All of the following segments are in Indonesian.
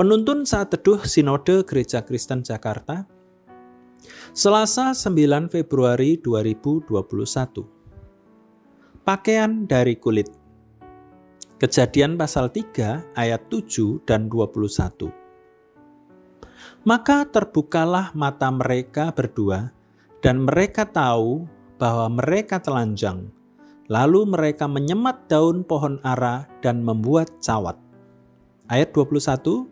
Penuntun saat teduh Sinode Gereja Kristen Jakarta Selasa 9 Februari 2021 Pakaian dari kulit. Kejadian pasal 3 ayat 7 dan 21 Maka terbukalah mata mereka berdua dan mereka tahu bahwa mereka telanjang. Lalu mereka menyemat daun pohon ara dan membuat cawat Ayat 21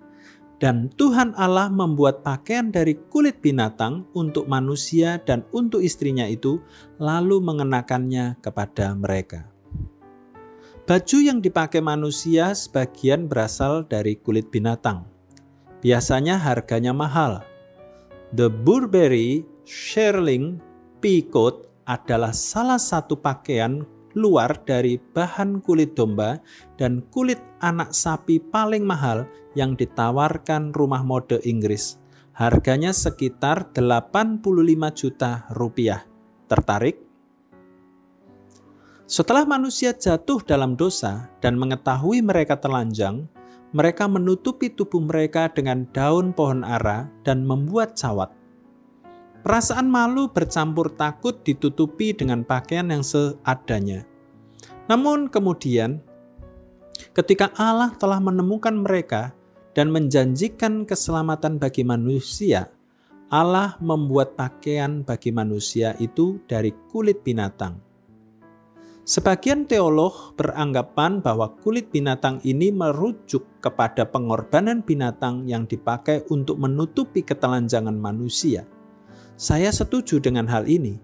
dan Tuhan Allah membuat pakaian dari kulit binatang untuk manusia dan untuk istrinya itu, lalu mengenakannya kepada mereka. Baju yang dipakai manusia sebagian berasal dari kulit binatang. Biasanya harganya mahal. The Burberry Shearling Pea Coat adalah salah satu pakaian luar dari bahan kulit domba dan kulit anak sapi paling mahal yang ditawarkan rumah mode Inggris. Harganya sekitar 85 juta rupiah. Tertarik? Setelah manusia jatuh dalam dosa dan mengetahui mereka telanjang, mereka menutupi tubuh mereka dengan daun pohon ara dan membuat cawat. Perasaan malu bercampur takut ditutupi dengan pakaian yang seadanya. Namun kemudian, ketika Allah telah menemukan mereka dan menjanjikan keselamatan bagi manusia, Allah membuat pakaian bagi manusia itu dari kulit binatang. Sebagian teolog beranggapan bahwa kulit binatang ini merujuk kepada pengorbanan binatang yang dipakai untuk menutupi ketelanjangan manusia. Saya setuju dengan hal ini.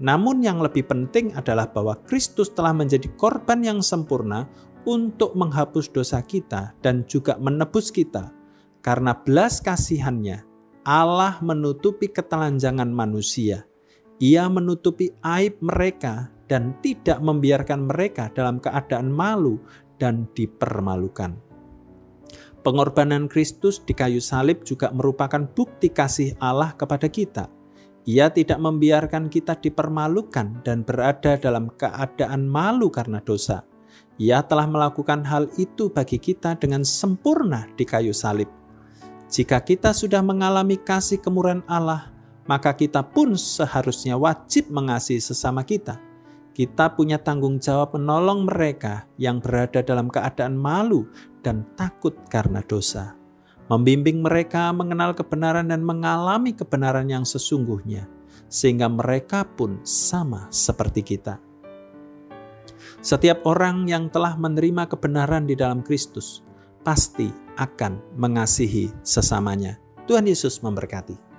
Namun, yang lebih penting adalah bahwa Kristus telah menjadi korban yang sempurna untuk menghapus dosa kita dan juga menebus kita. Karena belas kasihannya, Allah menutupi ketelanjangan manusia. Ia menutupi aib mereka dan tidak membiarkan mereka dalam keadaan malu dan dipermalukan. Pengorbanan Kristus di kayu salib juga merupakan bukti kasih Allah kepada kita. Ia tidak membiarkan kita dipermalukan dan berada dalam keadaan malu karena dosa. Ia telah melakukan hal itu bagi kita dengan sempurna di kayu salib. Jika kita sudah mengalami kasih kemurahan Allah, maka kita pun seharusnya wajib mengasihi sesama kita. Kita punya tanggung jawab menolong mereka yang berada dalam keadaan malu dan takut karena dosa, membimbing mereka mengenal kebenaran dan mengalami kebenaran yang sesungguhnya, sehingga mereka pun sama seperti kita. Setiap orang yang telah menerima kebenaran di dalam Kristus pasti akan mengasihi sesamanya. Tuhan Yesus memberkati.